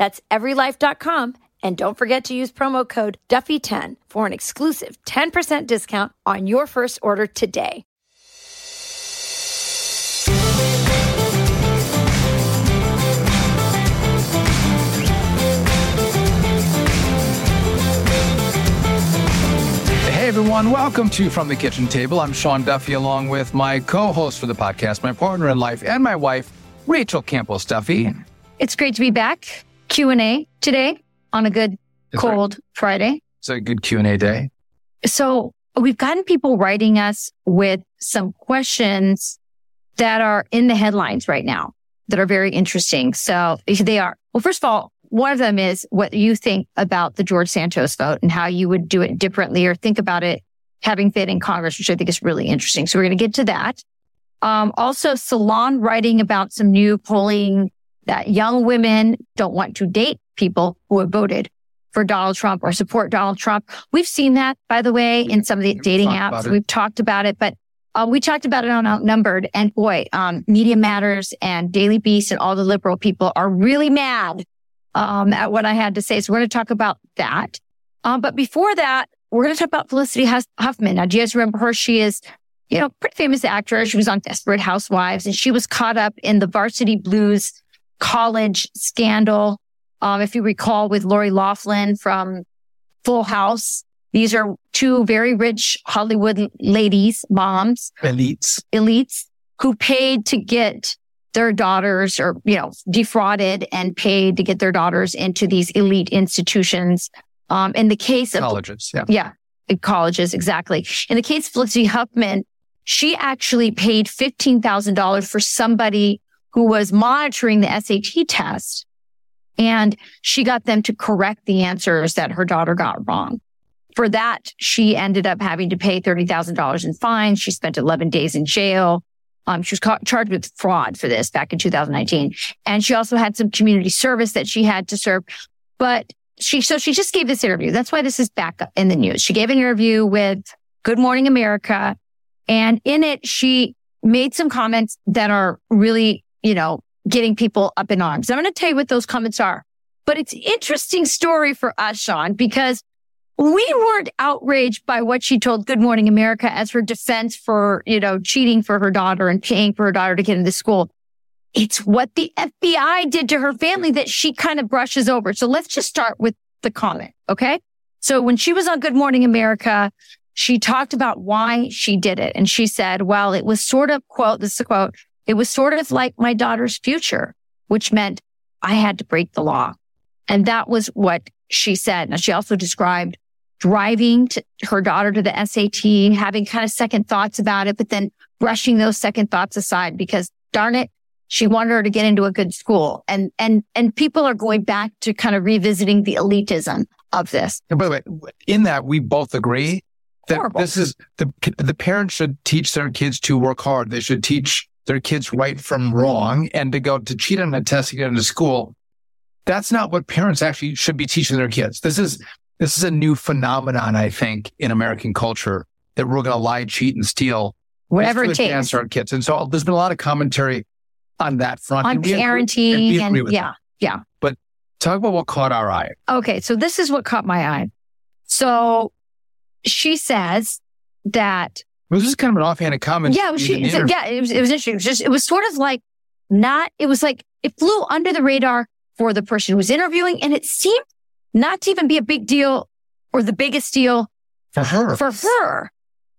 That's everylife.com. And don't forget to use promo code Duffy10 for an exclusive 10% discount on your first order today. Hey everyone, welcome to From the Kitchen Table. I'm Sean Duffy along with my co-host for the podcast, my partner in life, and my wife, Rachel Campos Duffy. It's great to be back. Q&A today on a good That's cold Friday. It's a good Q&A day. So we've gotten people writing us with some questions that are in the headlines right now that are very interesting. So they are, well, first of all, one of them is what you think about the George Santos vote and how you would do it differently or think about it having fit in Congress, which I think is really interesting. So we're going to get to that. Um, also, Salon writing about some new polling that young women don't want to date people who have voted for Donald Trump or support Donald Trump. We've seen that, by the way, in some of the dating apps. We've talked about it, but uh, we talked about it on Outnumbered. And boy, um, Media Matters and Daily Beast and all the liberal people are really mad um, at what I had to say. So we're going to talk about that. Um, but before that, we're going to talk about Felicity Huffman. Now, do you guys remember her? She is, you know, pretty famous actress. She was on Desperate Housewives and she was caught up in the Varsity Blues college scandal. Um, if you recall with Lori Laughlin from Full House. These are two very rich Hollywood ladies, moms, Elites. elites who paid to get their daughters or, you know, defrauded and paid to get their daughters into these elite institutions. Um, in the case of Colleges. Yeah. yeah, colleges, exactly. In the case of Felicity Huffman, she actually paid $15,000 for somebody who was monitoring the SAT test. And she got them to correct the answers that her daughter got wrong. For that, she ended up having to pay $30,000 in fines. She spent 11 days in jail. Um, she was caught, charged with fraud for this back in 2019. And she also had some community service that she had to serve. But she, so she just gave this interview. That's why this is back in the news. She gave an interview with Good Morning America. And in it, she made some comments that are really, you know, getting people up in arms. I'm going to tell you what those comments are, but it's interesting story for us, Sean, because we weren't outraged by what she told Good Morning America as her defense for, you know, cheating for her daughter and paying for her daughter to get into school. It's what the FBI did to her family that she kind of brushes over. So let's just start with the comment. Okay. So when she was on Good Morning America, she talked about why she did it. And she said, well, it was sort of quote, this is a quote, it was sort of like my daughter's future, which meant I had to break the law. And that was what she said. Now she also described driving to her daughter to the SAT, having kind of second thoughts about it, but then brushing those second thoughts aside because darn it, she wanted her to get into a good school. And, and, and people are going back to kind of revisiting the elitism of this. And by the way, in that, we both agree that Horrible. this is the, the parents should teach their kids to work hard. They should teach their kids right from wrong and to go to cheat on a test to get into school. That's not what parents actually should be teaching their kids. This is, this is a new phenomenon, I think, in American culture that we're going to lie, cheat, and steal Whatever it for the chance takes to our kids. And so there's been a lot of commentary on that front. on and we agree- and and, agree with yeah, yeah. that. Talk about what caught our eye. Okay. So this is what caught my eye. So she says that Was just kind of an offhanded comment. Yeah, she, yeah, it was, it was interesting. It was just, it was sort of like not, it was like, it flew under the radar for the person who was interviewing and it seemed not to even be a big deal or the biggest deal for her. for her.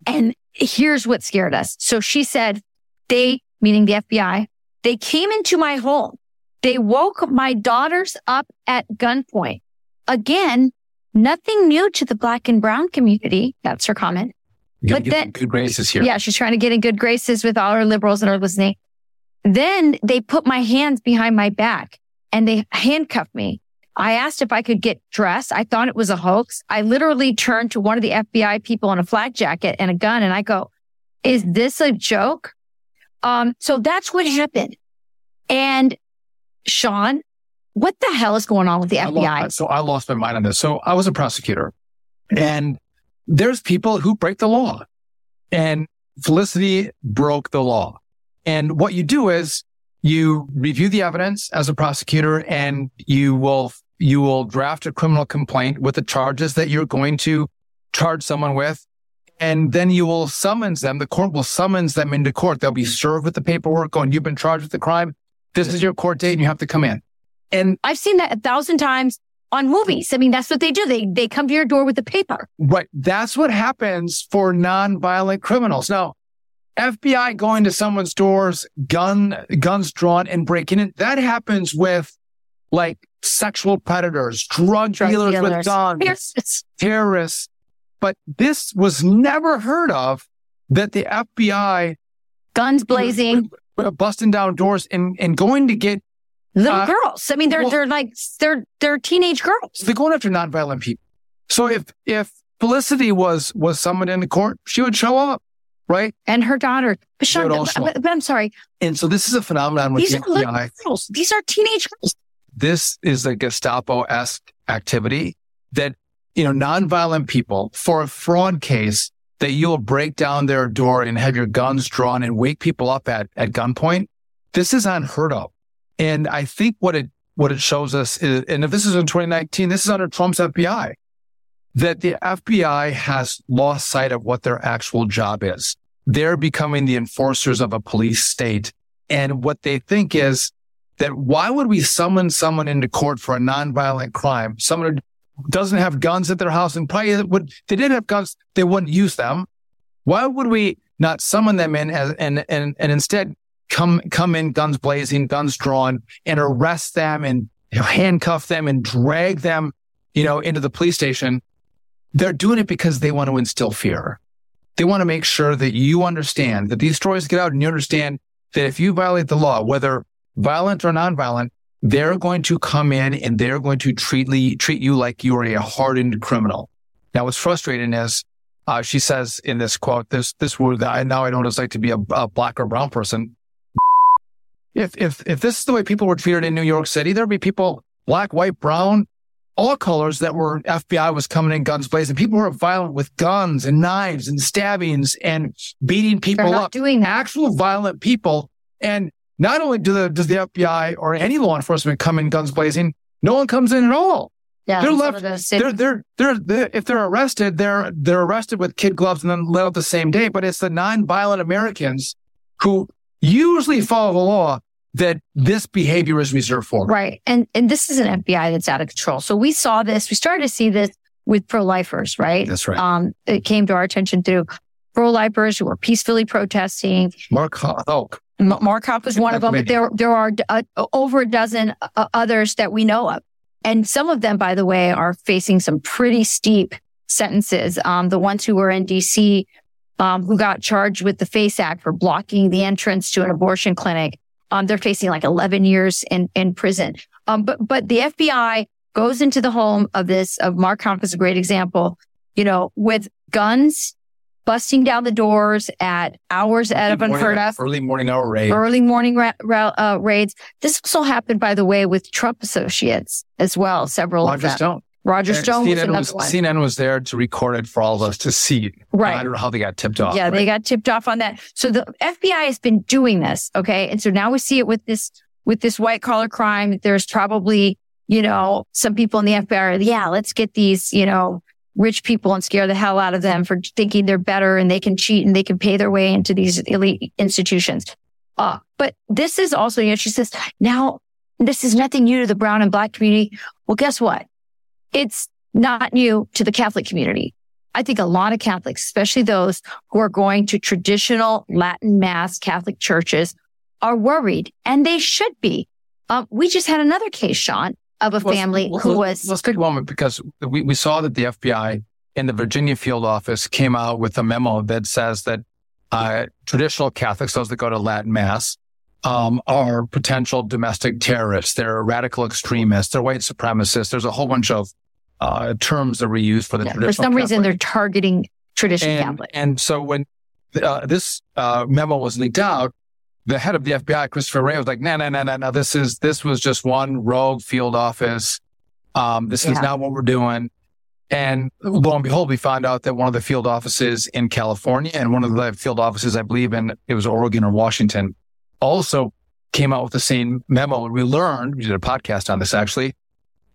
And here's what scared us. So she said they, meaning the FBI, they came into my home. They woke my daughters up at gunpoint. Again, nothing new to the black and brown community. That's her comment. But then good graces here. Yeah, she's trying to get in good graces with all her liberals that are listening. Then they put my hands behind my back and they handcuffed me. I asked if I could get dressed. I thought it was a hoax. I literally turned to one of the FBI people in a flak jacket and a gun and I go, is this a joke? Um, so that's what happened. And Sean, what the hell is going on with the FBI? Lost, so I lost my mind on this. So I was a prosecutor and there's people who break the law and Felicity broke the law. And what you do is you review the evidence as a prosecutor and you will, you will draft a criminal complaint with the charges that you're going to charge someone with. And then you will summons them. The court will summons them into court. They'll be served with the paperwork going, you've been charged with the crime. This is your court date and you have to come in. And I've seen that a thousand times on movies. I mean, that's what they do. They, they come to your door with the paper. Right. That's what happens for nonviolent criminals. Now, FBI going to someone's doors, gun, guns drawn and breaking in. That happens with like sexual predators, drug, drug dealers, dealers, with guns, terrorists. terrorists. But this was never heard of that the FBI guns blazing, busting down doors and, and going to get little uh, girls. I mean, they're, well, they're like, they're, they're teenage girls. They're going after nonviolent people. So if, if Felicity was, was summoned into court, she would show up right? And her daughter. But, Sean, but, but, I'm sorry. And so this is a phenomenon with These the are girls. These are teenage girls. This is a Gestapo-esque activity that, you know, nonviolent people for a fraud case that you'll break down their door and have your guns drawn and wake people up at, at gunpoint. This is unheard of. And I think what it, what it shows us is, and if this is in 2019, this is under Trump's FBI that the FBI has lost sight of what their actual job is. They're becoming the enforcers of a police state. And what they think is that why would we summon someone into court for a nonviolent crime? Someone who doesn't have guns at their house and probably would, they did have guns, they wouldn't use them. Why would we not summon them in and, and, and instead come, come in guns blazing, guns drawn and arrest them and you know, handcuff them and drag them, you know, into the police station they're doing it because they want to instill fear. They want to make sure that you understand that these stories get out and you understand that if you violate the law, whether violent or nonviolent, they're going to come in and they're going to treat, treat you like you are a hardened criminal. Now, what's frustrating is, uh, she says in this quote, this, this word that I now I what it's like to be a, a black or brown person. If, if, if this is the way people were treated in New York City, there'd be people black, white, brown, all colors that were FBI was coming in guns blazing. People were violent with guns and knives and stabbings and beating people up. Doing that. actual violent people. And not only do the does the FBI or any law enforcement come in guns blazing, no one comes in at all. Yeah, they're left. They're, they're, they're they're if they're arrested, they're they're arrested with kid gloves and then let out the same day. But it's the non-violent Americans who usually follow the law that this behavior is reserved for. Right. And and this is an FBI that's out of control. So we saw this, we started to see this with pro-lifers, right? That's right. Um, it came to our attention through pro-lifers who were peacefully protesting. Mark Houck. Mark Houck was one of them, but there, there are uh, over a dozen uh, others that we know of. And some of them, by the way, are facing some pretty steep sentences. Um, the ones who were in DC, um, who got charged with the FACE Act for blocking the entrance to an abortion clinic. Um, they're facing like 11 years in, in prison. Um, but, but the FBI goes into the home of this, of Mark Houck is a great example, you know, with guns, busting down the doors at hours out of unheard of. Early morning hour raids. Early morning ra- ra- uh, raids. This also happened, by the way, with Trump associates as well. Several Roger of them. Stone. Roger Stone CNN was, was CNN was there to record it for all of us to see. Right. I don't know how they got tipped off. Yeah, right? they got tipped off on that. So the FBI has been doing this. Okay. And so now we see it with this, with this white collar crime. There's probably, you know, some people in the FBI are, yeah, let's get these, you know, rich people and scare the hell out of them for thinking they're better and they can cheat and they can pay their way into these elite institutions. Uh, but this is also, you know, she says, now this is nothing new to the brown and black community. Well, guess what? It's not new to the Catholic community. I think a lot of Catholics, especially those who are going to traditional Latin mass Catholic churches are worried and they should be. Um, we just had another case, Sean, of a family well, who was. Let's take a moment because we, we saw that the FBI in the Virginia field office came out with a memo that says that uh, traditional Catholics, those that go to Latin mass, um, are potential domestic terrorists. They're radical extremists. They're white supremacists. There's a whole bunch of uh, terms that we use for the yeah, traditional. For some Catholic. reason, they're targeting traditional and, Catholics. And so when uh, this uh, memo was leaked out, the head of the FBI, Christopher Wray, was like, "No, no, no, no, no. This is this was just one rogue field office. Um, this yeah. is not what we're doing." And lo and behold, we found out that one of the field offices in California and one of the field offices, I believe, in it was Oregon or Washington, also came out with the same memo. And we learned, we did a podcast on this actually,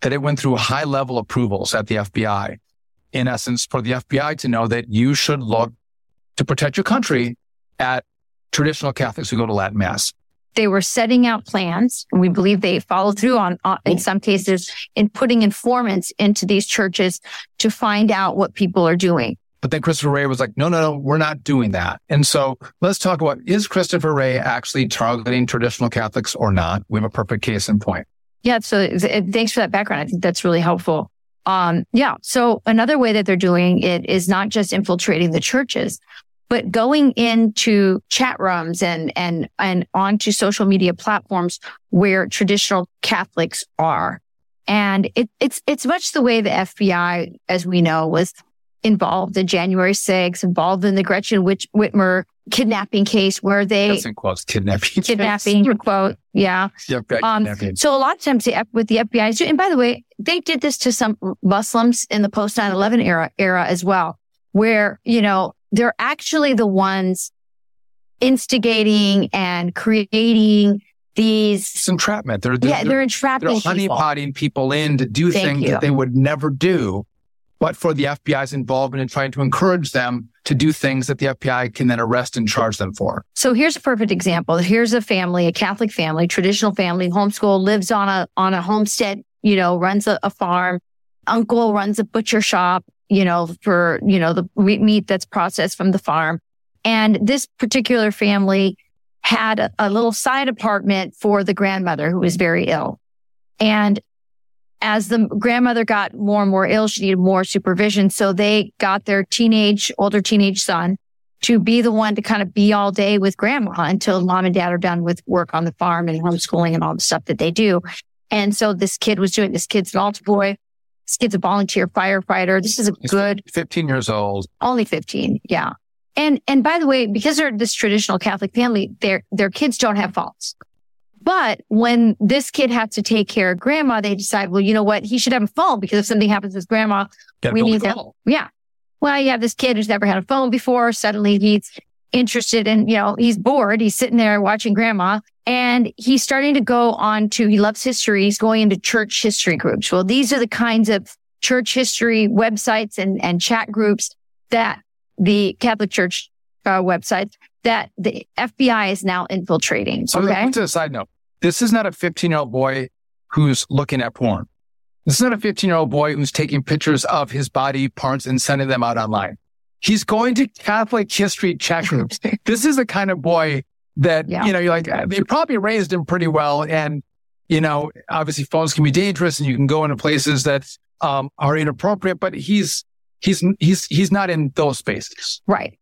that it went through high level approvals at the FBI. In essence, for the FBI to know that you should look to protect your country at traditional Catholics who go to Latin Mass. They were setting out plans, and we believe they followed through on, on in some cases in putting informants into these churches to find out what people are doing. But then Christopher Wray was like, no, no, no, we're not doing that. And so let's talk about is Christopher Wray actually targeting traditional Catholics or not? We have a perfect case in point. Yeah. So thanks for that background. I think that's really helpful. Um, yeah. So another way that they're doing it is not just infiltrating the churches, but going into chat rooms and, and, and onto social media platforms where traditional Catholics are. And it, it's, it's much the way the FBI, as we know, was involved in January 6th, involved in the Gretchen Whit- Whitmer kidnapping case where they That's in quotes kidnapping kidnapping quote yeah um, so a lot of times the, with the FBI and by the way they did this to some Muslims in the post 9/11 era era as well where you know they're actually the ones instigating and creating these it's entrapment. They're, they're yeah, they're, they're entrapping they're honeypotting people. people in to do Thank things you. that they would never do, but for the FBI's involvement in trying to encourage them to do things that the FBI can then arrest and charge them for. So here's a perfect example. Here's a family, a Catholic family, traditional family, homeschool, lives on a on a homestead, you know, runs a, a farm. Uncle runs a butcher shop you know, for, you know, the meat that's processed from the farm. And this particular family had a, a little side apartment for the grandmother who was very ill. And as the grandmother got more and more ill, she needed more supervision. So they got their teenage, older teenage son to be the one to kind of be all day with grandma until mom and dad are done with work on the farm and homeschooling and all the stuff that they do. And so this kid was doing, this kid's an altar boy, this kid's a volunteer firefighter. This is a He's good 15 years old. Only 15. Yeah. And, and by the way, because they're this traditional Catholic family, their, their kids don't have faults. But when this kid has to take care of grandma, they decide, well, you know what? He should have a phone because if something happens with grandma, Gotta we need to. Yeah. Well, you have this kid who's never had a phone before. Suddenly he's interested in, you know, he's bored. He's sitting there watching grandma and he's starting to go on to, he loves history. He's going into church history groups. Well, these are the kinds of church history websites and, and chat groups that the Catholic Church uh, websites that the FBI is now infiltrating. So okay. to a side note, this is not a 15 year old boy who's looking at porn. This is not a 15 year old boy who's taking pictures of his body parts and sending them out online. He's going to Catholic history chat groups. this is the kind of boy that, yeah. you know, you're like, they probably raised him pretty well. And, you know, obviously phones can be dangerous and you can go into places that um, are inappropriate, but he's, he's, he's, he's not in those spaces. Right.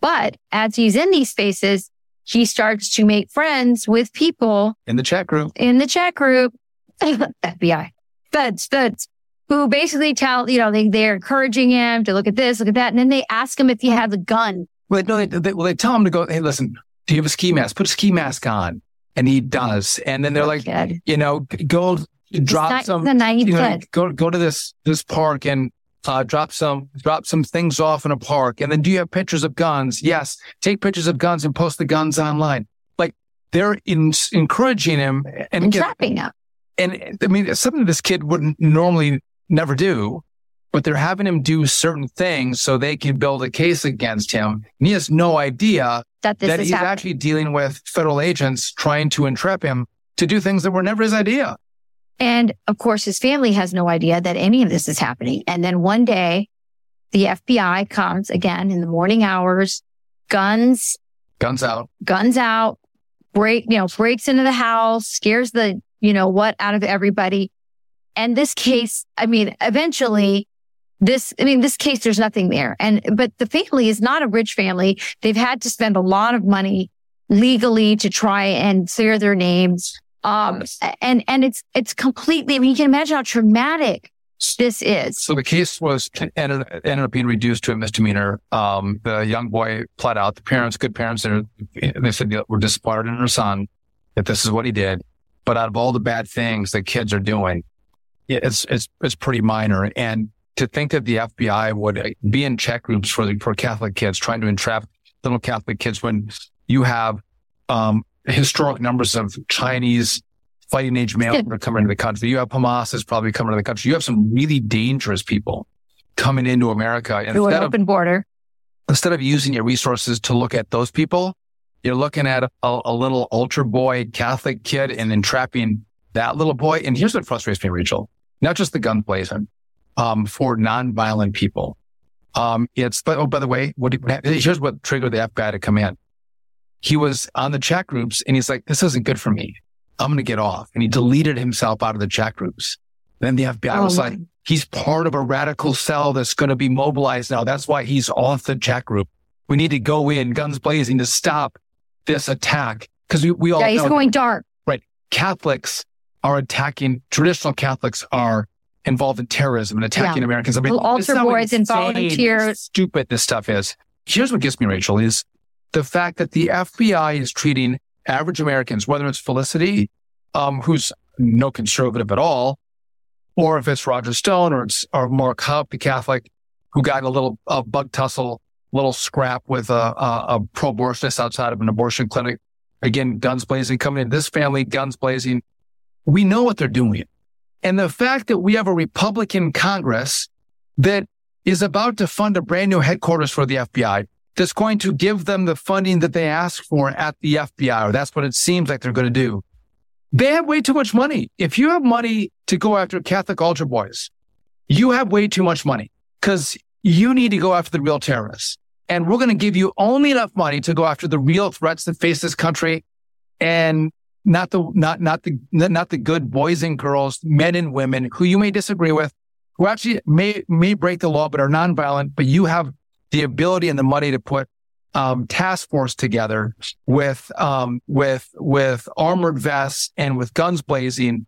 But as he's in these spaces, he starts to make friends with people in the chat group, in the chat group, FBI, feds, feds, who basically tell, you know, they, they're encouraging him to look at this, look at that. And then they ask him if he has a gun. Well, no, they, they, well, they tell him to go, Hey, listen, do you have a ski mask? Put a ski mask on. And he does. And then they're oh, like, kid. you know, go drop some, you know, go, go to this, this park and uh, drop some, drop some things off in a park. And then do you have pictures of guns? Yes. Take pictures of guns and post the guns online. Like they're in, encouraging him and, and trapping him. And I mean, something this kid wouldn't normally never do but they're having him do certain things so they can build a case against him. And he has no idea that, that he's happening. actually dealing with federal agents trying to entrap him to do things that were never his idea. And of course, his family has no idea that any of this is happening. And then one day, the FBI comes again in the morning hours, guns, Guns out. guns out, break, you know, breaks into the house, scares the, you know, what out of everybody. And this case, I mean, eventually this, I mean, this case, there's nothing there. And, but the family is not a rich family. They've had to spend a lot of money legally to try and clear their names. Um, and, and it's, it's completely, I mean, you can imagine how traumatic this is. So the case was ended, ended up being reduced to a misdemeanor. Um, the young boy pled out. The parents, good parents, they they said we're disappointed in their son that this is what he did. But out of all the bad things that kids are doing, it's it's it's pretty minor. And to think that the FBI would be in check groups for the, for Catholic kids, trying to entrap little Catholic kids when you have um, historic numbers of Chinese fighting age males that are coming into the country. You have Hamas is probably coming to the country. You have some really dangerous people coming into America. And Through an instead of, open border. instead of using your resources to look at those people, you're looking at a, a little ultra boy Catholic kid and entrapping that little boy. And here's what frustrates me, Rachel. Not just the gun blazing, um, for nonviolent people. Um, it's, but, oh, by the way, what, what here's what triggered the FBI to come in. He was on the chat groups and he's like, this isn't good for me. I'm going to get off. And he deleted himself out of the chat groups. Then the FBI Oh, was like, he's part of a radical cell that's going to be mobilized now. That's why he's off the chat group. We need to go in guns blazing to stop this attack. Cause we, we all Yeah, he's know going dark. Right. Catholics are attacking, traditional Catholics are involved in terrorism and attacking Americans. I mean, is altar boys and volunteers. Stupid this stuff is. Here's what gets me, Rachel, is the fact that the FBI is treating average Americans, whether it's Felicity, um, who's no conservative at all, or if it's Roger Stone or it's or Mark Houck, the Catholic, who got a little bug tussle, little scrap with a, a, a pro-abortionist outside of an abortion clinic. Again, guns blazing, coming in this family, guns blazing. We know what they're doing. And the fact that we have a Republican Congress that is about to fund a brand new headquarters for the FBI that's going to give them the funding that they ask for at the FBI, or that's what it seems like they're going to do. They have way too much money. If you have money to go after Catholic altar boys, you have way too much money because you need to go after the real terrorists. And we're going to give you only enough money to go after the real threats that face this country and not the, not, not the, not the good boys and girls, men and women who you may disagree with, who actually may, may break the law, but are nonviolent, but you have the ability and the money to put um, task force together with um, with with armored vests and with guns blazing,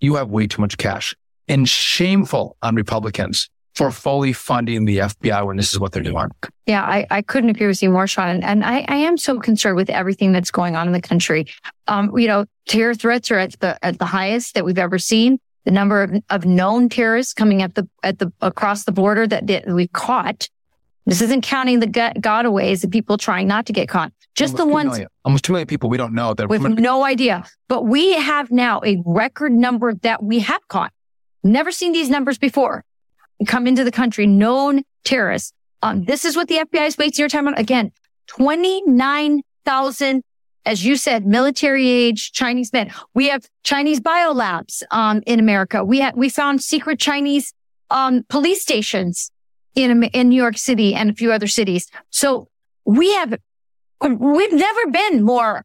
you have way too much cash. And shameful on Republicans for fully funding the FBI when this is what they're doing. Yeah, I, I couldn't agree with you more, Sean. And, and I, I am so concerned with everything that's going on in the country. Um, you know, terror threats are at the at the highest that we've ever seen. The number of, of known terrorists coming at the at the across the border that, that we've caught. This isn't counting the gut, gotaways, the people trying not to get caught. Just the ones Almost two ones million. almost two million people we don't know that with no idea. But we have now a record number that we have caught. Never seen these numbers before. Come into the country, known terrorists. Um, this is what the FBI is wasting your time on. Again, 29,000, as you said, military age Chinese men. We have Chinese biolabs, um, in America. We had, we found secret Chinese, um, police stations in, in New York City and a few other cities. So we have, we've never been more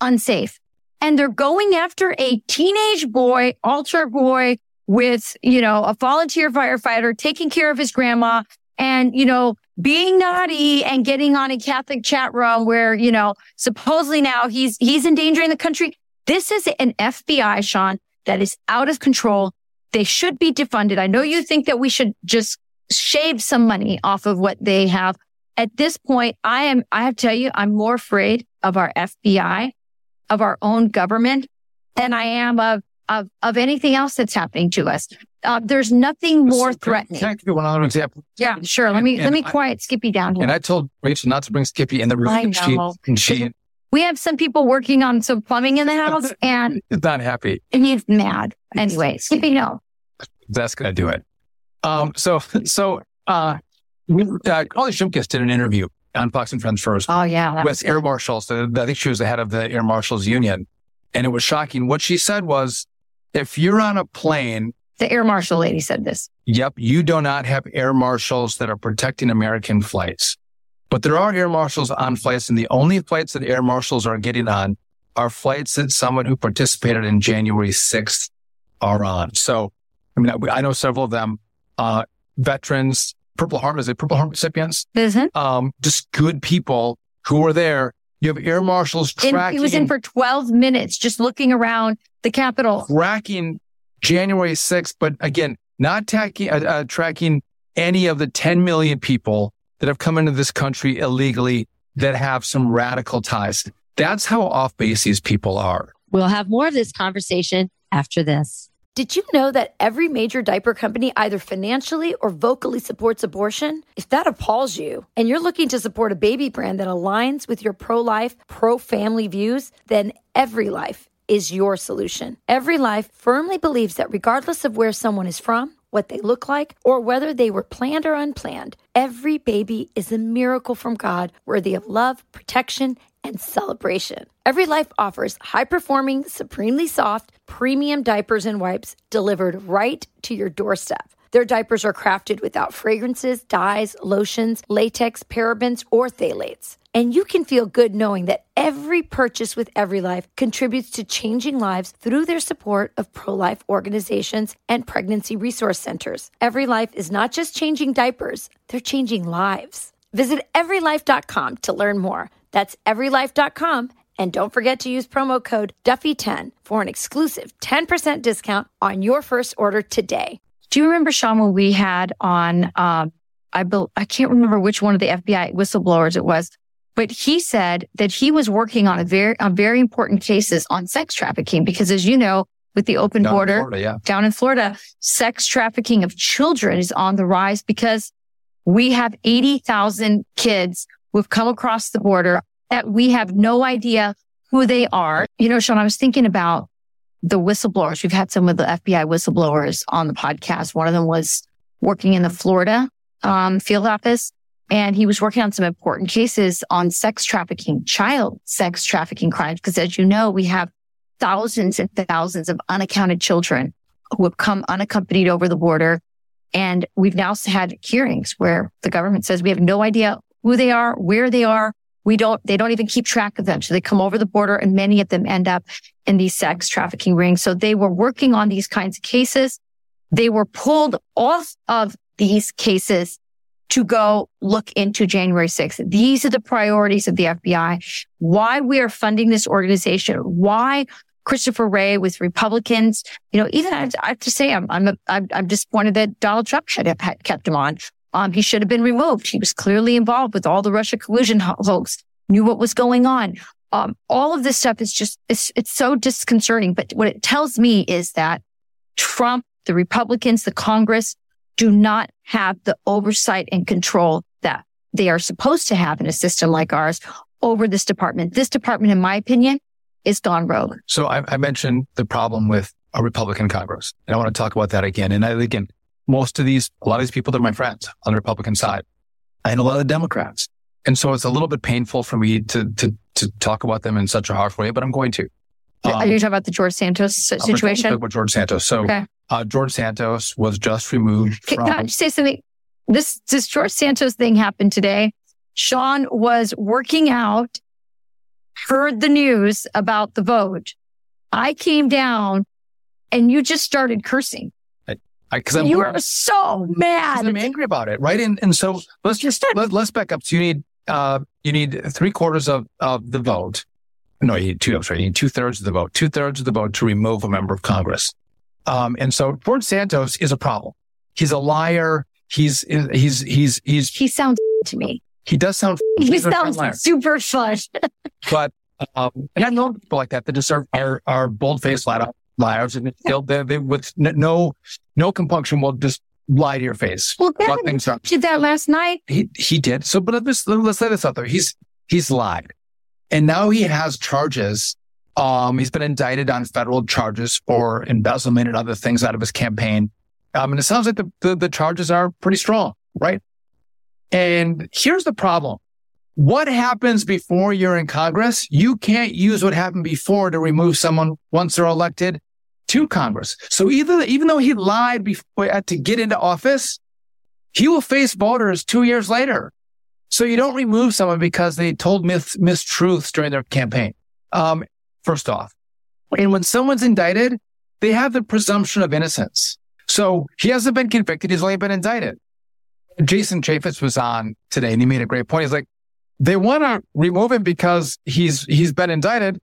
unsafe. And they're going after a teenage boy, altar boy with, you know, a volunteer firefighter taking care of his grandma and, you know, being naughty and getting on a Catholic chat room where, you know, supposedly now he's, he's endangering the country. This is an FBI, Sean, that is out of control. They should be defunded. I know you think that we should just shave some money off of what they have. At this point, I am, I have to tell you, I'm more afraid of our FBI, of our own government than I am of, of, of anything else that's happening to us. Uh, there's nothing more I- threatening. Can I give you one other example? Yeah, sure. Let me, And- let me I- quiet Skippy down here. And I told Rachel not to bring Skippy in the room. I and she, know. and she we have some people working on some plumbing in the house and is not happy. and he's mad. Anyway, Skippy, no. That's going to do it. Um, so, so, uh, we, uh, Carley Shimkus did an interview on Fox and Friends First Oh, yeah. with air marshals. I think she was the head of the Air Marshals Union. And it was shocking. What she said was, if you're on a plane, the air marshal lady said this. Yep, you do not have air marshals that are protecting American flights. But there are air marshals on flights, and the only flights that air marshals are getting on are flights that someone who participated in January 6th are on. So, I mean, I, I know several of them, uh, veterans, Purple Heart, is it Purple Heart recipients? Mm-hmm. Um, just good people who were there. You have air marshals tracking. And he was in for 12 minutes just looking around the Capitol. Tracking January 6th, but again, not tracking, uh, uh, tracking any of the 10 million people that have come into this country illegally that have some radical ties. That's how off base these people are. We'll have more of this conversation after this. Did you know that every major diaper company either financially or vocally supports abortion? If that appalls you and you're looking to support a baby brand that aligns with your pro life, pro family views, then Every Life is your solution. Every Life firmly believes that regardless of where someone is from, what they look like, or whether they were planned or unplanned, every baby is a miracle from God worthy of love, protection, and celebration. Every Life offers high performing, supremely soft, premium diapers and wipes delivered right to your doorstep. Their diapers are crafted without fragrances, dyes, lotions, latex, parabens, or phthalates. And you can feel good knowing that every purchase with Every Life contributes to changing lives through their support of pro life organizations and pregnancy resource centers. Every Life is not just changing diapers, they're changing lives. Visit everylife.com to learn more. That's everylife.com. And don't forget to use promo code Duffy10 for an exclusive 10% discount on your first order today. Do you remember, Sean, when we had on, um, I, be, I can't remember which one of the FBI whistleblowers it was, but he said that he was working on a very, on very important cases on sex trafficking because as you know, with the open Down in border Florida, yeah. down in Florida, sex trafficking of children is on the rise because we have 80,000 kids who have come across the border that we have no idea who they are. You know, Sean, I was thinking about the whistleblowers. We've had some of the FBI whistleblowers on the podcast. One of them was working in the Florida um, field office and he was working on some important cases on sex trafficking, child sex trafficking crimes. Because as you know, we have thousands and thousands of unaccounted children who have come unaccompanied over the border. And we've now had hearings where the government says we have no idea who they are, where they are. We don't, they don't even keep track of them. So they come over the border and many of them end up in these sex trafficking rings. So they were working on these kinds of cases. They were pulled off of these cases to go look into January 6th. These are the priorities of the FBI. Why we are funding this organization. Why Christopher Wray with Republicans. You know, even I have to say, I'm, I'm, I'm, I'm disappointed that Donald Trump should have kept him on. Um, he should have been removed. He was clearly involved with all the Russia collusion hoax, knew what was going on. Um, all of this stuff is just, it's, it's so disconcerting. But what it tells me is that Trump, the Republicans, the Congress do not have the oversight and control that they are supposed to have in a system like ours over this department. This department, in my opinion, is gone rogue. So I, I mentioned the problem with a Republican Congress, and I want to talk about that again. And I, again, most of these, a lot of these people, they're my friends on the Republican side, and a lot of the Democrats. And so it's a little bit painful for me to to to talk about them in such a harsh way, but I'm going to. Are you talking about the George Santos I'm gonna talk situation? about George Santos. So Okay. uh, George Santos was just removed Can, from. can I just say something? This this George Santos thing happened today. Sean was working out, heard the news about the vote. I came down, and you just started cursing. Because I'm, you were so mad. I'm angry about it, right? And and so let's just let, let's back up. So you need uh you need three quarters of of the vote. No, you need two. I'm sorry, you need two thirds of the vote. Two thirds of the vote to remove a member of Congress. Um, and so George Santos is a problem. He's a liar. He's he's he's he's He sounds to me. he does sound He sounds super fun. but um, and I know people like that that deserve are are, are bold faced liar, liars and they with no no compunction will just lie to your face. Well, things are did that last night. he he did. So, but let's let's lay this out there. He's he's lied, and now he has charges. Um, he's been indicted on federal charges for embezzlement and other things out of his campaign. Um, and it sounds like the, the the charges are pretty strong, right? And here's the problem: what happens before you're in Congress? You can't use what happened before to remove someone once they're elected to Congress. So either, even though he lied before, to get into office, he will face voters two years later. So you don't remove someone because they told mis- mistruths during their campaign. Um, first off. And when someone's indicted, they have the presumption of innocence. So he hasn't been convicted. He's only been indicted. Jason Chaffetz was on today and he made a great point. He's like, they want to remove him because he's, he's been indicted.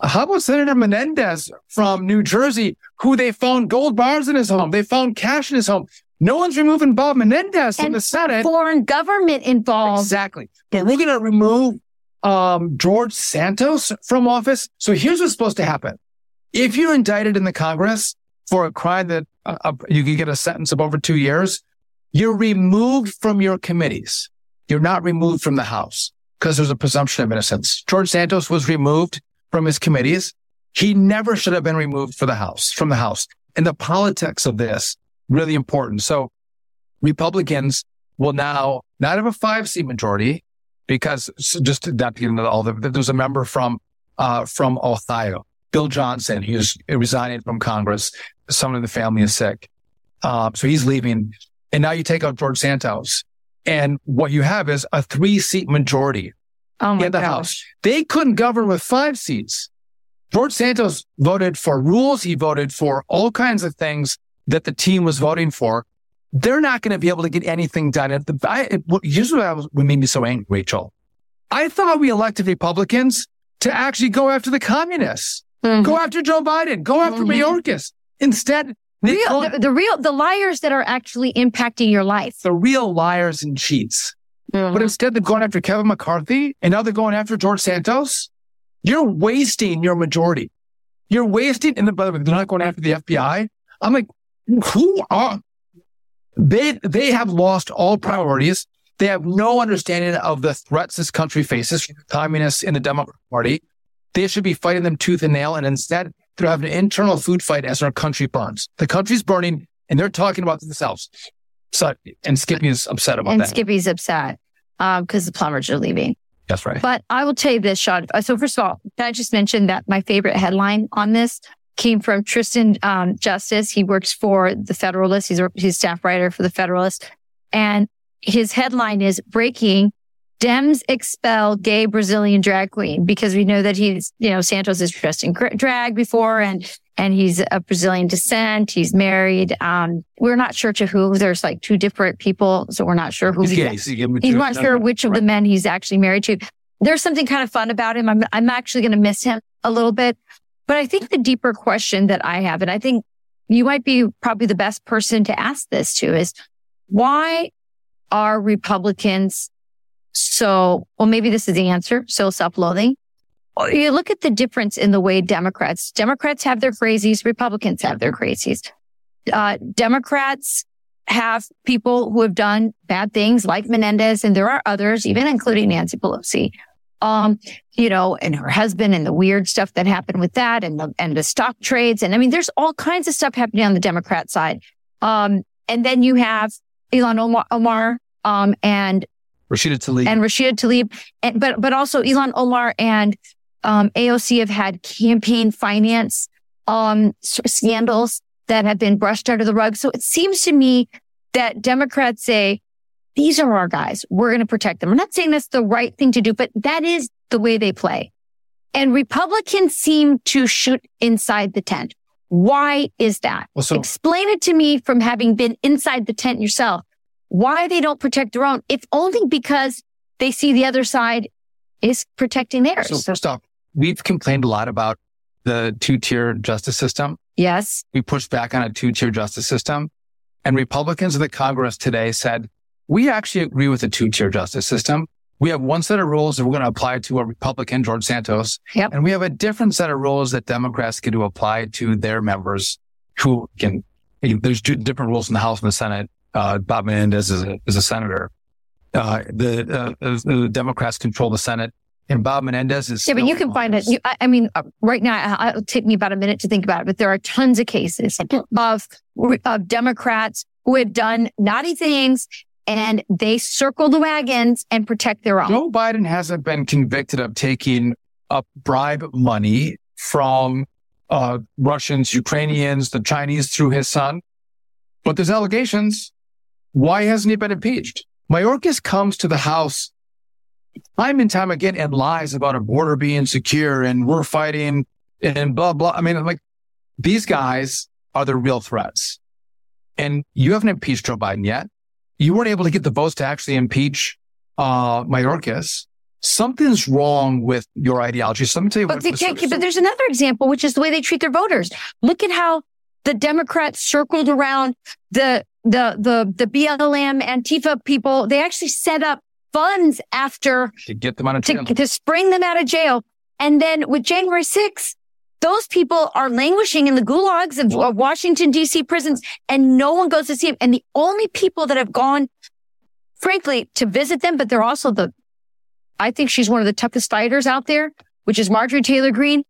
How about Senator Menendez from New Jersey, who they found gold bars in his home? They found cash in his home. No one's removing Bob Menendez and from the Senate. Foreign government involved. Exactly. But we're going to remove um, George Santos from office. So here's what's supposed to happen. If you're indicted in the Congress for a crime that uh, uh, you can get a sentence of over two years, you're removed from your committees. You're not removed from the House because there's a presumption of innocence. George Santos was removed from his committees. He never should have been removed for the House, from the House. And the politics of this, really important. So Republicans will now not have a five seat majority because just to not get into all the, there's a member from, uh, from Ohio, Bill Johnson, who's resigning from Congress. Someone in the family is sick. Um, so he's leaving. And now you take out George Santos. And what you have is a three seat majority Oh my in the gosh. House. They couldn't govern with five seats. George Santos voted for rules. He voted for all kinds of things that the team was voting for. They're not going to be able to get anything done. At the, I, it, what- here's what, I was, what made me so angry, Rachel. I thought we elected Republicans to actually go after the communists, Mhm. go after Joe Biden, go after Mhm. Mayorkas. Instead, Real, call the, the real, the liars that are actually impacting your life. the real liars and cheats. But instead they're going after Kevin McCarthy and now they're going after George Santos. You're wasting your majority. You're wasting, and then, by the way, they're not going after the FBI. I'm like, who are they? They have lost all priorities. They have no understanding of the threats this country faces from the communists and the Democrat Party. They should be fighting them tooth and nail. And instead, they're having an internal food fight as our country burns. The country's burning and they're talking about themselves. So, and Skippy is upset about and that. Skippy's upset because the plumbers are leaving. That's right. But I will tell you this, Sean. Uh, So first of all, can I just mention that my favorite headline on this came from Tristan um, Justice. He works for the Federalist. He's a he's staff writer for the Federalist, and his headline is "Breaking: Dems expel gay Brazilian drag queen." Because we know that he's you know Santos is dressed in drag before, and and he's of Brazilian descent. He's married. Um, we're not sure to who. There's like two different people, so we're not sure who He's he's gay. so you give him a He's not sure which of the men he's actually married to. There's something kind of fun about him. I'm, I'm actually going to miss him a little bit. But I think the deeper question that I have, and I think you might be probably the best person to ask this to is why are Republicans so, well, maybe this is the answer. So self-loathing. Or You look at the difference in the way Democrats, Democrats have their crazies, Republicans have their crazies. Uh, Democrats have people who have done bad things like Menendez, and there are others, even including Nancy Pelosi. Um, you know, and her husband and the weird stuff that happened with that and the, and the stock trades. And I mean, there's all kinds of stuff happening on the Democrat side. Um, and then you have Ilhan Omar, Omar um, and Rashida Tlaib. and Rashida Tlaib, and, but but also Ilhan Omar and um, AOC have had campaign finance um, scandals that have been brushed under the rug. So it seems to me that Democrats say these are our guys. We're going to protect them. I'm not saying that's the right thing to do, but that is the way they play. And Republicans seem to shoot inside the tent. Why is that? Well, so- Explain it to me from having been inside the tent yourself. Why they don't protect their own, if only because they see the other side is protecting theirs. So first off, we've complained a lot about the two-tier justice system. yes. We pushed back on a two-tier justice system. And Republicans in the Congress today said, we actually agree with the two-tier justice system. We have one set of rules that we're going to apply to a Republican, George Santos. Yep. And we have a different set of rules that Democrats get to apply to their members who can, there's two different rules in the House and the Senate. Uh, Bob Menendez is a, is a senator. Uh, the, uh, the Democrats control the Senate and Bob Menendez is. Yeah, but you can find it. You, I, I mean, uh, right now, I- it'll take me about a minute to think about it, but there are tons of cases of, of Democrats who have done naughty things and they circle the wagons and protect their own. Joe Biden hasn't been convicted of taking up bribe money from uh, Russians, Ukrainians, the Chinese through his son. But there's allegations. Why hasn't he been impeached? Mayorkas comes to the House time and time again and lies about a border being secure and we're fighting and blah, blah. I mean, like these guys are the real threats. And you haven't impeached Joe Biden yet. You weren't able to get the votes to actually impeach uh, Mayorkas. Something's wrong with your ideology. So let me tell you but what. They can't, but there's another example, which is the way they treat their voters. Look at how the Democrats circled around the the the the BLM Antifa people. They actually set up funds after to get them out of jail. To, to spring them out of jail. And then with January 6th, those people are languishing in the gulags of, Washington DC prisons and no one goes to see them. And the only people that have gone, frankly, to visit them, but they're also the, I think she's one of the toughest fighters out there, which is Marjorie Taylor Greene.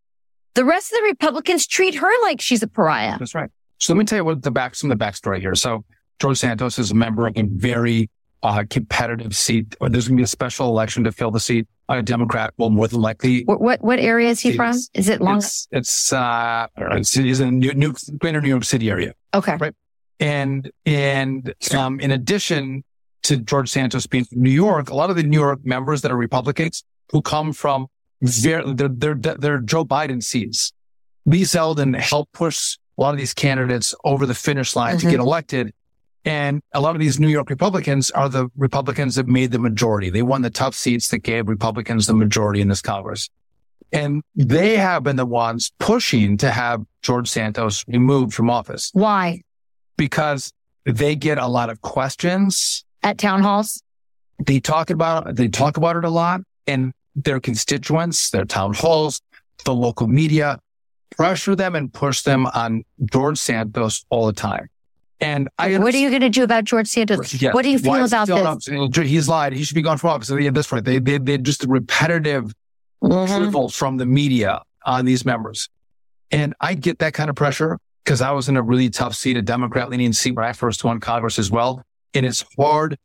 The rest of the Republicans treat her like she's a pariah. That's right. So let me tell you what the back, some of the backstory here. So George Santos is a member of a very uh, competitive seat, or there's going to be a special election to fill the seat. A Democrat will more than likely. What what, what area is he from? Is it Long? It's, it's uh, it's, in New, New, Greater New York City area. Okay. Right. And and um, in addition to George Santos being from New York, a lot of the New York members that are Republicans who come from very, they're, they're, they're Joe Biden seats. Lee Zeldin helped push a lot of these candidates over the finish line mm-hmm. to get elected. And a lot of these New York Republicans are the Republicans that made the majority. They won the tough seats that gave Republicans the majority in this Congress. And they have been the ones pushing to have George Santos removed from office. Why? Because they get a lot of questions at town halls. They talk about they talk about it a lot, and their constituents, their town halls, the local media pressure them and push them on George Santos all the time. And I, what are you going to do about George Santos? Yes. What do you feel about this? He's lied. He should be gone from office. At this point, they, they, they're just repetitive mm-hmm. from the media on these members. And I get that kind of pressure because I was in a really tough seat, a Democrat leaning seat when I first won Congress as well. And it's hard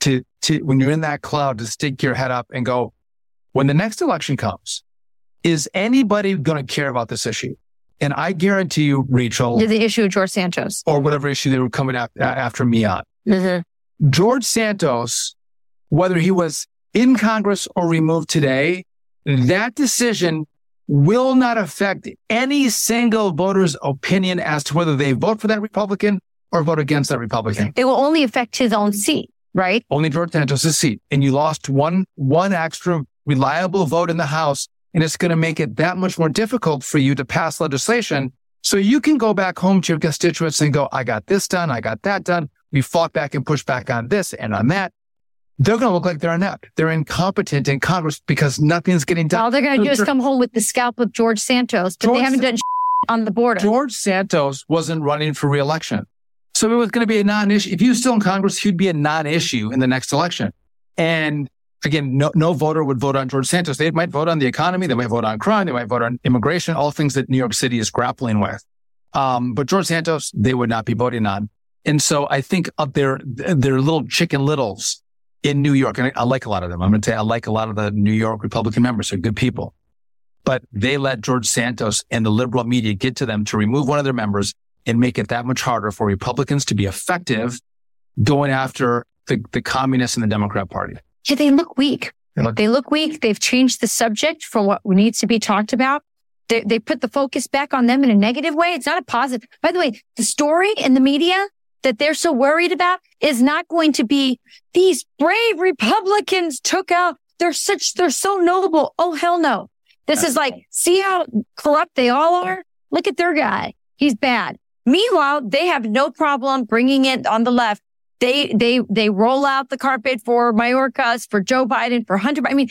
to, to, when you're in that cloud, to stick your head up and go, when the next election comes, is anybody going to care about this issue? And I guarantee you, Rachel, the issue of George Santos or whatever issue they were coming after, after me on. Mm-hmm. George Santos, whether he was in Congress or removed today, that decision will not affect any single voter's opinion as to whether they vote for that Republican or vote against that Republican. It will only affect his own seat, right? Only George Santos' seat. And you lost one, one extra reliable vote in the House and it's going to make it that much more difficult for you to pass legislation. So you can go back home to your constituents and go, I got this done. I got that done. We fought back and pushed back on this and on that. They're going to look like they're inept. They're incompetent in Congress because nothing's getting done. All they're going to do is come home with the scalp of George Santos, but George they haven't done on the border. George Santos wasn't running for reelection. So it was going to be a non-issue. If he was still in Congress, he'd be a non-issue in the next election. And again, no, no voter would vote on George Santos. They might vote on the economy. They might vote on crime. They might vote on immigration, all things that New York City is grappling with. Um, but George Santos, they would not be voting on. And so I think up there, they're little chicken littles in New York. And I, I like a lot of them. I'm going to say I like a lot of the New York Republican members. They're good people, but they let George Santos and the liberal media get to them to remove one of their members and make it that much harder for Republicans to be effective going after the, the communists and the Democrat party. Yeah, they look weak. They look, they look weak. They've changed the subject from what needs to be talked about. They, they put the focus back on them in a negative way. It's not a positive. By the way, the story in the media that they're so worried about is not going to be these brave Republicans took out. They're such, they're so noble. Oh, hell no. This is like, see how corrupt they all are? Look at their guy. He's bad. Meanwhile, they have no problem bringing it on the left they, they, they roll out the carpet for Mayorkas, for Joe Biden, for Hunter. I mean,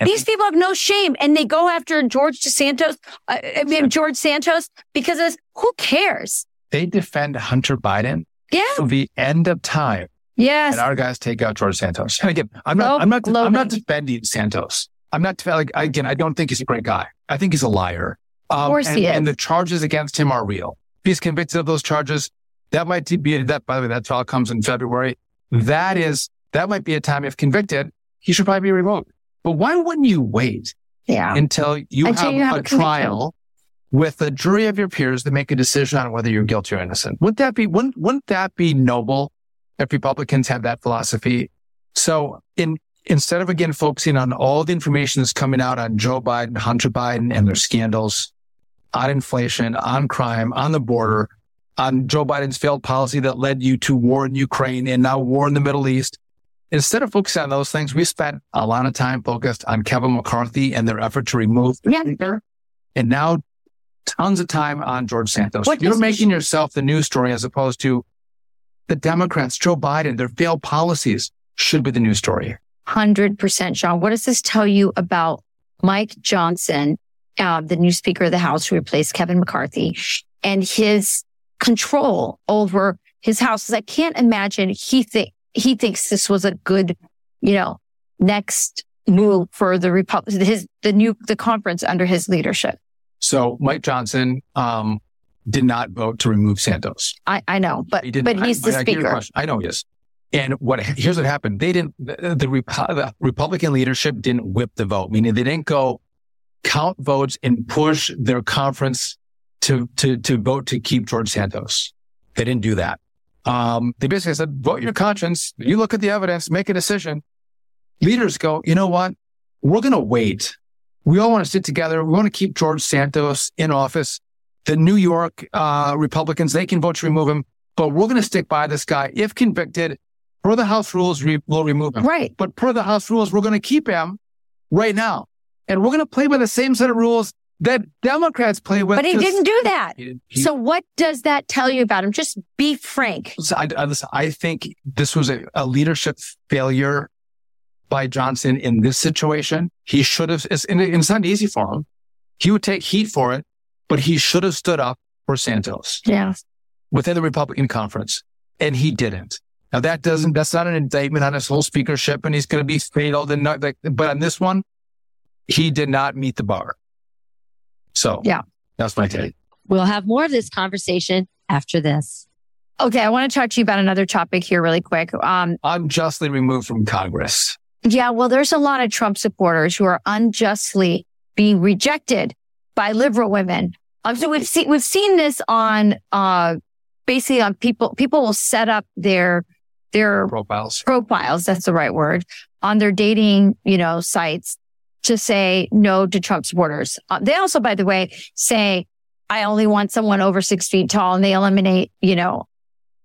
these people have no shame and they go after George Santos, uh, I mean, George Santos because of, who cares? They defend Hunter Biden. Yeah. Till the end of time. Yes. And our guys take out George Santos. And again, I'm not, I'm not, I'm not defending Santos. I'm not, like, again, I don't think he's a great guy. I think he's a liar. Um, of course and, he is. And the charges against him are real. If he's convicted of those charges, that might be that, by the way, that trial comes in February. That is, that might be a time if convicted, he should probably be revoked. But why wouldn't you wait yeah. until you, until have, you have, a, a trial with a jury of your peers to make a decision on whether you're guilty or innocent. Wouldn't that be, wouldn't, wouldn't that be noble if Republicans have that philosophy? So in, instead of again focusing on all the information that's coming out on Joe Biden, Hunter Biden and their scandals, on inflation, on crime, on the border, on Joe Biden's failed policy that led you to war in Ukraine and now war in the Middle East. Instead of focusing on those things, we spent a lot of time focused on Kevin McCarthy and their effort to remove Yeah. Speaker, and now tons of time on George Santos. What You're making yourself the news story as opposed to the Democrats, Joe Biden, their failed policies should be the news story. 100%, Sean. What does this tell you about Mike Johnson, uh, the new Speaker of the House who replaced Kevin McCarthy, and his control over his house? I can't imagine he think he thinks this was a good, you know, next move for the Republic, his the new the conference under his leadership. So Mike Johnson um, did not vote to remove Santos. I, I know, but He but he's I- the I speaker. I know he is. And what here's what happened. They didn't. The, the, Repo- the Republican leadership didn't whip the vote, meaning they didn't go count votes and push their conference to to to vote to keep George Santos. They didn't do that. Um, they basically said, vote your conscience. You look at the evidence, make a decision. Leaders go, you know what? We're going to wait. We all want to sit together. We want to keep George Santos in office. The New York uh, Republicans, they can vote to remove him, but we're going to stick by this guy. If convicted, per the House rules, we will remove him. Right. But per the House rules, we're going to keep him right now. And we're going to play by the same set of rules that Democrats play with. But he 'cause- didn't do that. He he- So what does that tell you about him? Just be frank. So I, I, listen, I think this was a, a leadership failure by Johnson in this situation. He should have, it's, and it's not easy for him. He would take heat for it, but he should have stood up for Santos Yeah. within the Republican conference, and he didn't. Now that doesn't, that's not an indictment on his whole speakership, and he's going to be fatal. Not, like, but on this one, he did not meet the bar. So Yeah. that's my take. We'll have more of this conversation after this. Okay, I want to talk to you about another topic here really quick. Um, I'm Unjustly removed from Congress. yeah, well, there's a lot of Trump supporters who are unjustly being rejected by liberal women. Um, so we've seen we've seen this on uh, basically on people. People will set up their their Profiles. profiles. That's the right word on their dating, you know, sites to say no to Trump supporters. Uh, they also, by the way, say I only want someone over six feet tall, and they eliminate, you know,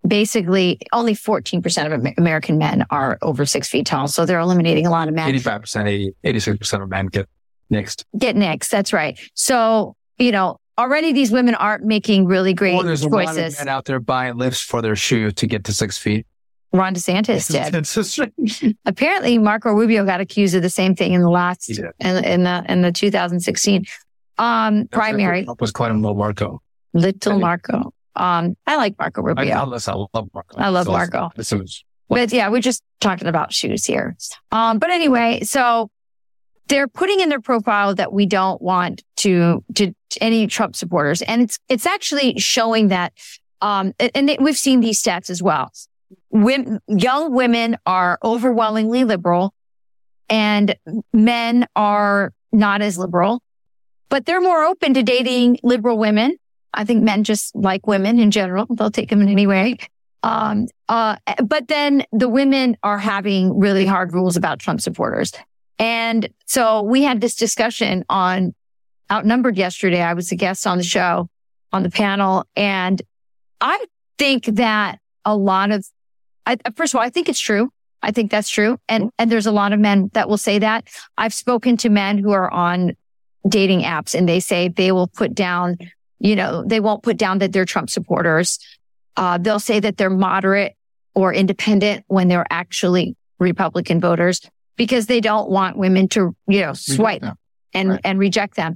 basically only 14% of American men are over six feet tall. So they're eliminating a lot of men. 85%, 80, 86% of men get nixed. Get next. That's right. So, you know, already these women aren't making really great Or there's a lot of choices. men out there buying lifts for their shoe to get to six feet. Ron DeSantis did. Apparently, Marco Rubio got accused of the same thing in the last in, in the in the 2016 um, primary. Trump was quite a little Marco. Little. Marco. Um, I like Marco Rubio, I, I love Marco. I love So Marco. But yeah, we're just talking about shoes here. Um, but anyway, so they're putting in their profile that we don't want to to any Trump supporters, and it's it's actually showing that. Um, and- and they, we've seen these stats as well. Women, young women are overwhelmingly liberal, and men are not as liberal, but they're more open to dating liberal women. I think men just like women in general; they'll take them in any way. Um, uh, but then the women are having really hard rules about Trump supporters. And so we had this discussion on outnumbered yesterday. I was a guest on the show on the panel. And I think that a lot of, I, first of all, I think it's true. I think that's true. And, and there's a lot of men that will say that. I've spoken to men who are on dating apps and they say they will put down, you know, they won't put down that they're Trump supporters. Uh, they'll say that they're moderate or independent when they're actually Republican voters because they don't want women to, you know, swipe and, Right. and reject them.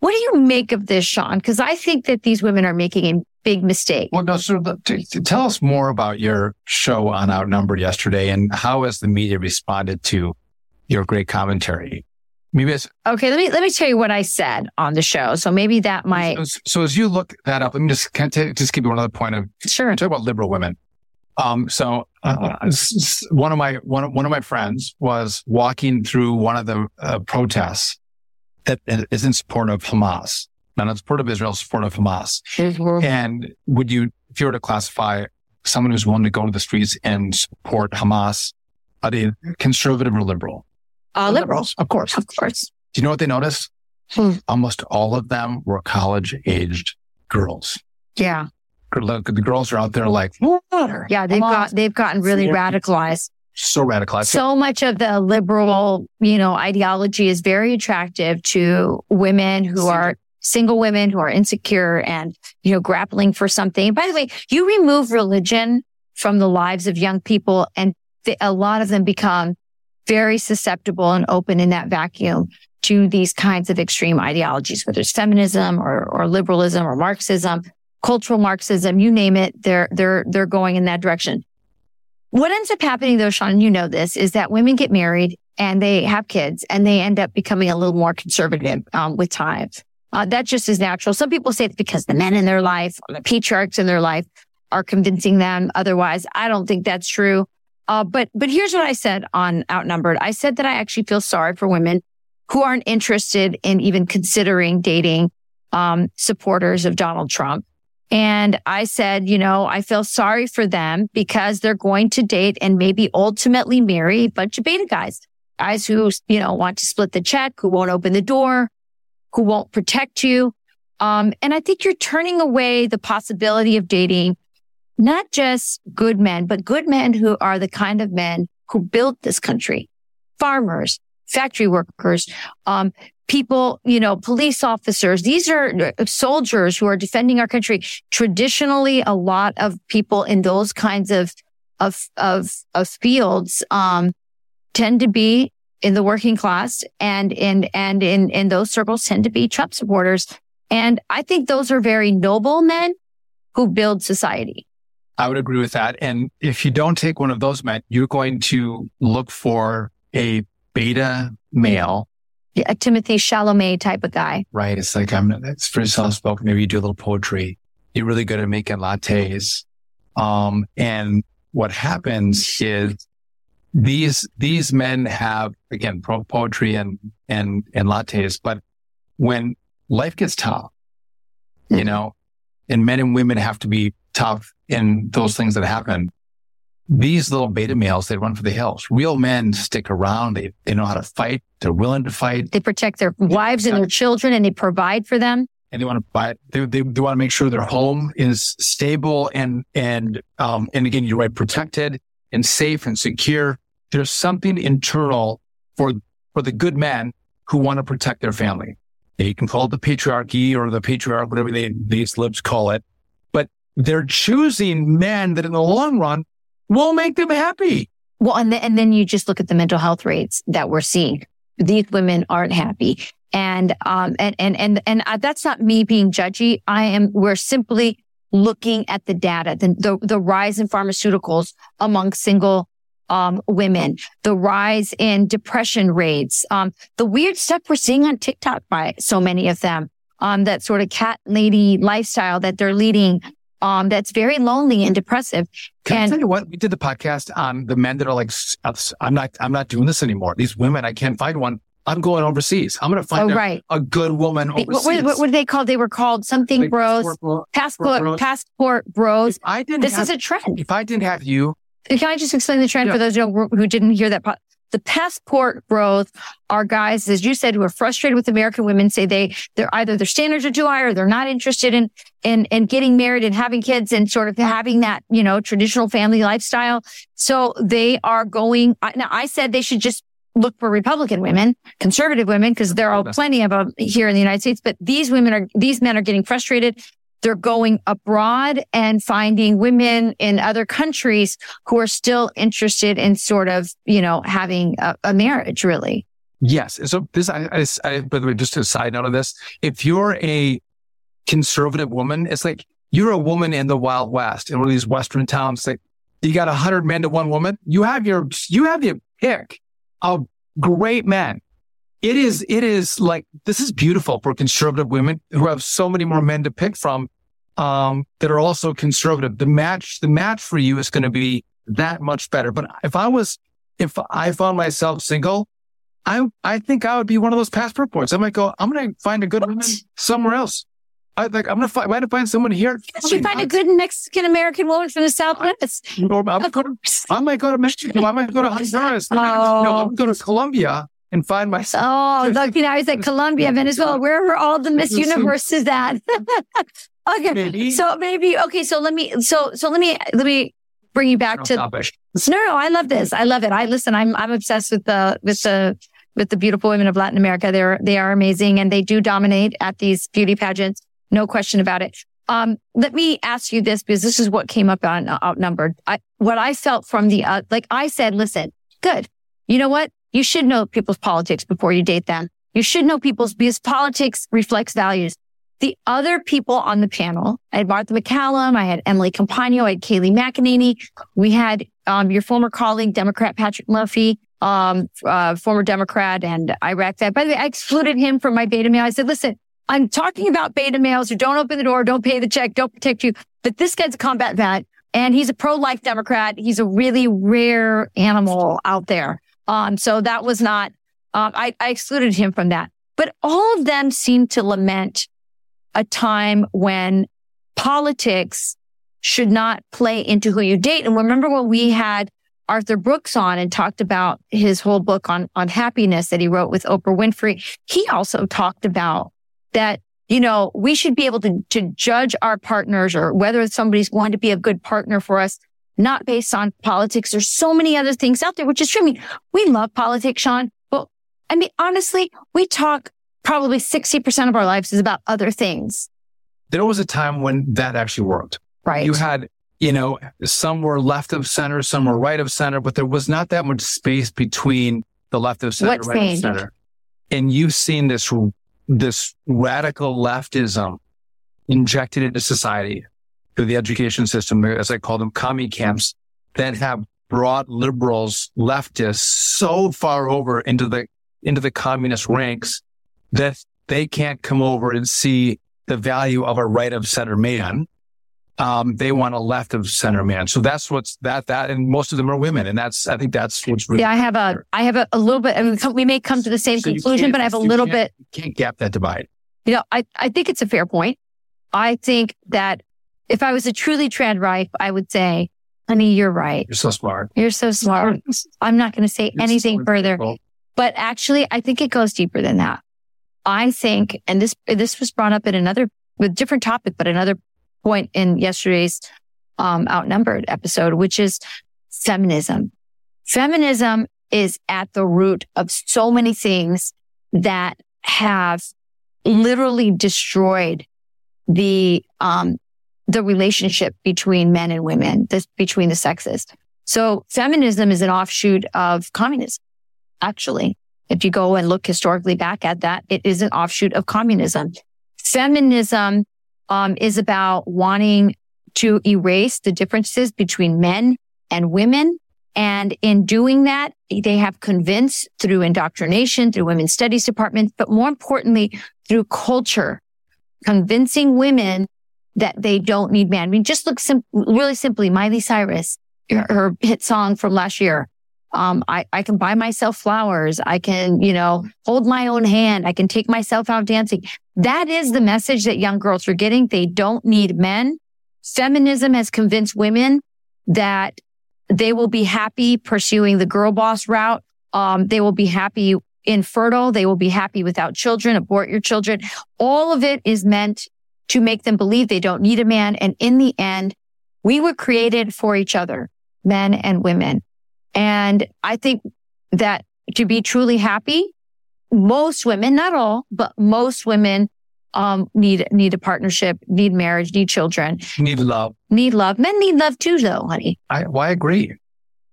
What do you make of this, Sean? Because I think that these women are making a big mistake. Well, no, so t- t- tell us more about your show on Outnumbered yesterday and how has the media responded to your great commentary? Maybe it's, Okay, let me let me tell you what I said on the show. So maybe that might so, so as you look that up, let me just can I just give you one other point of sure. talk about liberal women. Um, so uh, one of my one of, one of my friends was walking through one of the uh, protests that is in support of Hamas, not in support of Israel, support of Hamas. Mm-hmm. And would you, if you were to classify someone who's willing to go to the streets and support Hamas, are they conservative or liberal? Uh, liberals, of course, of course. Do you know what they noticed? Hmm. Almost all of them were college aged girls. Yeah, Look, the girls are out there like, water. yeah. They've Hamas. got they've gotten really Yeah. radicalized. so radicalized. So much of the liberal, you know, ideology is very attractive to women who are single women who are insecure and, you know, grappling for something. By the way, you remove religion from the lives of young people and th- a lot of them become very susceptible and open in that vacuum to these kinds of extreme ideologies, whether it's feminism or, or liberalism or Marxism, cultural Marxism, you name it, they're, they're, they're going in that direction. What ends up happening though, Sean, you know this, is that women get married and they have kids and they end up becoming a little more conservative um, with time. Uh, that just is natural. Some people say it's because the men in their life, or the patriarchs in their life are convincing them otherwise. I don't think that's true. Uh, but, but here's what I said on Outnumbered. I said that I actually feel sorry for women who aren't interested in even considering dating, um, supporters of Donald Trump. And I said, you know, I feel sorry for them because they're going to date and maybe ultimately marry a bunch of beta guys, guys who, you know, want to split the check, who won't open the door, who won't protect you. Um, and I think you're turning away the possibility of dating not just good men, but good men who are the kind of men who built this country, farmers, factory workers, um, people, you know, police officers. These are uh, soldiers who are defending our country. Traditionally, a lot of people in those kinds of, of, of, of fields, um, tend to be in the working class and in, and in, in those circles tend to be Trump supporters. And I think those are very noble men who build society. I would agree with that. And if you don't take one of those men, you're going to look for a beta male, A Timothy Chalamet type of guy. right? It's like, I'm, it's very soft spoken. Maybe you do a little poetry. You're really good at making lattes. Um, and what happens is these, these men have, again, poetry and, and, and lattes. But when life gets tough, you Mhm. know, and men and women have to be tough in those things that happen. These little beta males, they run for the hills. Real men stick around. They, they know how to fight. They're willing to fight They protect their wives and their children and they provide for them. and they want to buy, they, they, they want to make sure their home is stable and, and, um, and again, you're right, protected and safe and secure. There's something internal for, for the good men who want to protect their family. They can call it the patriarchy or the patriarch, whatever they, these libs call it, but they're choosing men that in the long run will make them happy. Well, and, then and then you just look at the mental health rates that we're seeing. These women aren't happy. And, um, and, and, and, and uh, that's not me being judgy. I am, we're simply looking at the data, the, the, the rise in pharmaceuticals among single, um, women, the rise in depression rates, um, the weird stuff we're seeing on TikTok by so many of them, um, that sort of cat lady lifestyle that they're leading, um, that's very lonely and depressive. Can I tell you what? We did the podcast on the men that are like, I'm not, I'm not doing this anymore. These women, I can't find one. I'm going overseas. I'm going to find Oh, a, right. a good woman overseas. what, what, what are they called? They were called something Like, bros, passport- passport, bros. passport bros. If I didn't This have, is a trend. if I didn't have you, Can I just explain the trend Yeah. for those who, didn't hear that? po- The passport bros are guys, as you said, who are frustrated with American women. Say they they're either their standards are too high or they're not interested in in in getting married and having kids and sort of having that you know traditional family lifestyle. So they are going. I- Now I said they should just look for Republican women, conservative women, because there are plenty of them here in the United States. But these women are these men are getting frustrated. They're going abroad and finding women in other countries who are still interested in sort of, you know, having a, a marriage, really. yes. So this, I, I, I, by the way, just a side note of this, if you're a conservative woman, it's like you're a woman in the Wild West in one of these Western towns. Like you got a hundred men to one woman. You have your, you have your pick of great men. It is, it is like, this is beautiful for conservative women who have so many more men to pick from, um, that are also conservative. The match, the match for you is going to be that much better. But if I was, if I found myself single, I I think I would be one of those passport boys. I might go. I'm going to find a good woman somewhere else. I like. I'm going to find. Why to find someone here? You find a good Mexican American woman from the Southwest. Or I'm gonna I might go to Mexico. I might go to Honduras. No, I'm going to Colombia and find myself. Oh, look, you know, I was at Colombia, Venezuela. Where were all the Miss Universes at? okay, Maybe. so maybe okay. So let me. So so let me let me bring you back to. No, no, I love this. I love it. I listen. I'm I'm obsessed with the with the with the beautiful women of Latin America. They're they are amazing, and they do dominate at these beauty pageants. No question about it. Um, let me ask you this because this is what came up on uh, outnumbered. I, what I felt from the, uh, like I said, listen, good. You know what? You should know people's politics before you date them. You should know people's because politics reflects values. The other people on the panel, I had Martha MacCallum, I had Emily Compagno, I had Kayleigh McEnany. We had, um, your former colleague, Democrat Patrick Murphy, um, uh, former Democrat and Iraq vet. By the way, I excluded him from my beta mail. I said, listen, I'm talking about beta males who don't open the door, don't pay the check, don't protect you. But this guy's a combat vet and he's a pro-life Democrat. He's a really rare animal out there. Um, so that was not, um, I, I excluded him from that. But all of them seem to lament a time when politics should not play into who you date. And remember when we had Arthur Brooks on and talked about his whole book on, on happiness that he wrote with Oprah Winfrey. He also talked about that, you know, we should be able to, to judge our partners or whether somebody's going to be a good partner for us, not based on politics. There's so many other things out there, which is true. I mean, we love politics, Sean. But I mean, honestly, we talk probably 60% of our lives is about other things, There was a time when that actually worked. right? You had, you know, some were left of center, some were right of center, but there was not that much space between the left of center, What right of center. And you've seen this, this radical leftism injected into society through the education system, as I call them, commie camps that have brought liberals, leftists so far over into the, into the communist ranks that they can't come over and see the value of a right of center man um, they want a left of center man. So that's what's that, that, and most of them are women. And that's, I think that's what's really, Yeah, I have a, I have a, a little bit, I mean, we may come to the same So conclusion, but I have a little bit, can't gap that divide. you know, I, I think it's a fair point. I think that if I was a truly trad wife, I would say, honey, you're right. You're so smart. You're so smart. I'm not going to say You're anything so further, but actually, I think it goes deeper than that. I think, and this, this was brought up in another, with different topic, but another point in yesterday's, um, outnumbered episode, which is feminism. Feminism is at the root of so many things that have literally destroyed the, um, the relationship between men and women, this between the sexes. So feminism is an offshoot of communism. Actually, if you go and look historically back at that, it is an offshoot of communism. Feminism, um, is about wanting to erase the differences between men and women. And in doing that, they have convinced through indoctrination, through women's studies departments, but more importantly, through culture, convincing women that they don't need men. I mean, just look sim- really simply, Miley Cyrus, her, her hit song from last year. Um, I, I can buy myself flowers. I can, you know, hold my own hand. I can take myself out dancing. That is the message that young girls are getting. They don't need men. Feminism has convinced women that they will be happy pursuing the girl boss route. Um, they will be happy infertile. They will be happy without children, abort your children. All of it is meant to make them believe they don't need a man. And in the end, we were created for each other, men and women. And I think that to be truly happy, most women, not all, but most women, um, need, need a partnership, need marriage, need children, need love. need love. Men need love too, though, honey. I, well, I agree.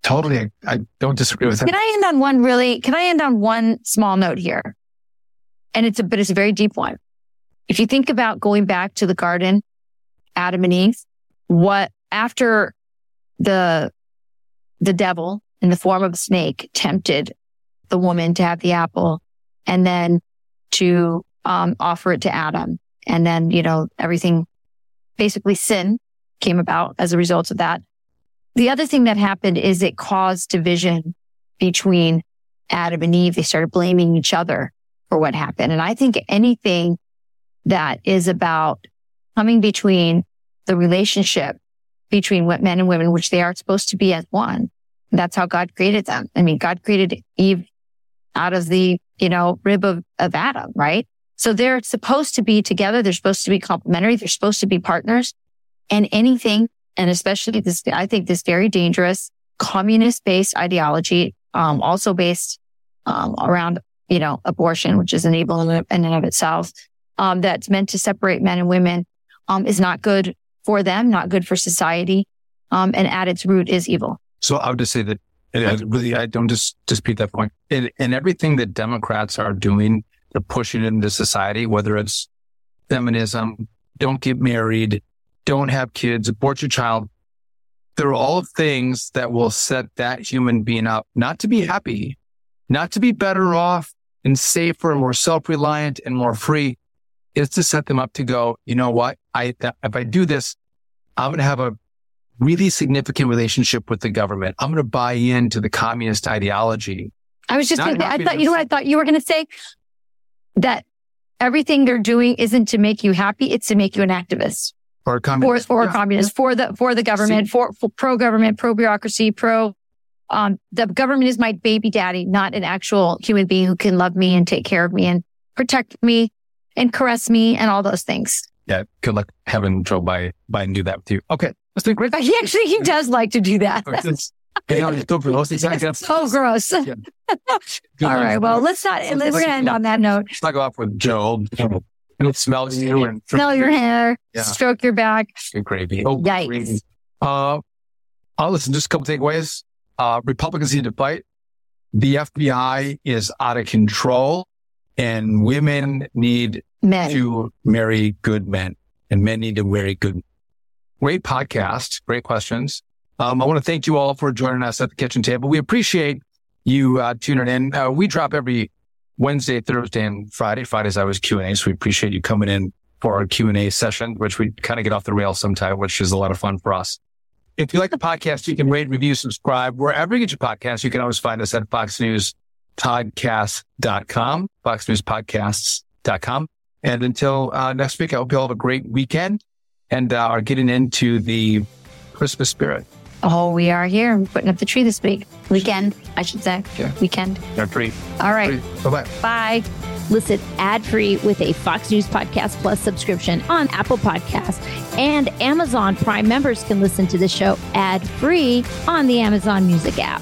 Totally. I, I don't disagree with that. Can I end on one really, can I end on one small note here? And it's a, but it's a very deep one. If you think about going back to the garden, Adam and Eve, what after the, the devil in the form of a snake tempted the woman to have the apple and then to, um, offer it to Adam. And then, you know, everything basically sin came about as a result of that. The other thing that happened is it caused division between Adam and Eve, they started blaming each other for what happened. And I think anything that is about coming between the relationship between men and women, which they are supposed to be as one. That's how God created them. I mean, God created Eve out of the, you know, rib of, of Adam, right? So they're supposed to be together. They're supposed to be complementary. They're supposed to be partners and anything. And especially this, I think this very dangerous communist based ideology, um, also based, um, around, you know, abortion, which is enabling in and of itself, um, that's meant to separate men and women, um, is not good for them, not good for society. Um, and at its root is evil. So I would just say that and I really, I don't just dispute that point. In, in everything that Democrats are doing to push it into society, whether it's feminism, don't get married, don't have kids, abort your child. They're all things that will set that human being up not to be happy, not to be better off and safer, and more self-reliant and more free. Is to set them up to go, you know what? I, if I do this, I'm going to have a really significant relationship with the government. I'm going to buy into the communist ideology. I was just going to, I thought, you know what I thought you were going to say? That everything they're doing isn't to make you happy. It's to make you an activist. Or a communist. For, for yeah. a communist, for the, for the government, for, for pro government, pro bureaucracy, pro, um, the government is my baby daddy, not an actual human being who can love me and take care of me and protect me and caress me and all those things. Yeah. Good luck having Joe Biden do that with you. Okay. That's been great. He actually, he does like to do that. so gross. Exactly. So gross. Yeah. All right. Well, let's not, we're going to end on that note. Let's not go off with Joe. It smells you and smell your hair, yeah. stroke your back. Good gravy. Oh, Yikes. Gravy. Uh, I'll uh, listen, just a couple takeaways. Uh, Republicans need to fight. The FBI is out of control and women need men. to marry good men and men need to marry good Great podcast. Great questions. Um, I want to thank you all for joining us at the kitchen table. We appreciate you uh, tuning in. Uh, we drop every Wednesday, Thursday, and Friday. Fridays I Q and A, so we appreciate you coming in for our Q and A session, which we kind of get off the rails sometimes, which is a lot of fun for us. If you like the podcast, you can rate, review, subscribe wherever you get your podcast. You can always find us at foxnewspodcast.com, foxnewspodcasts.com. And until uh, next week, I hope you all have a great weekend and uh, are getting into the Christmas spirit. Oh, we are here. Putting up the tree this week. Weekend, I should say. Yeah. Weekend. Yeah, tree. All right. Bye-bye. Bye. Listen ad-free with a Fox News Podcast Plus subscription on Apple Podcasts. And Amazon Prime members can listen to the show ad-free on the Amazon Music app.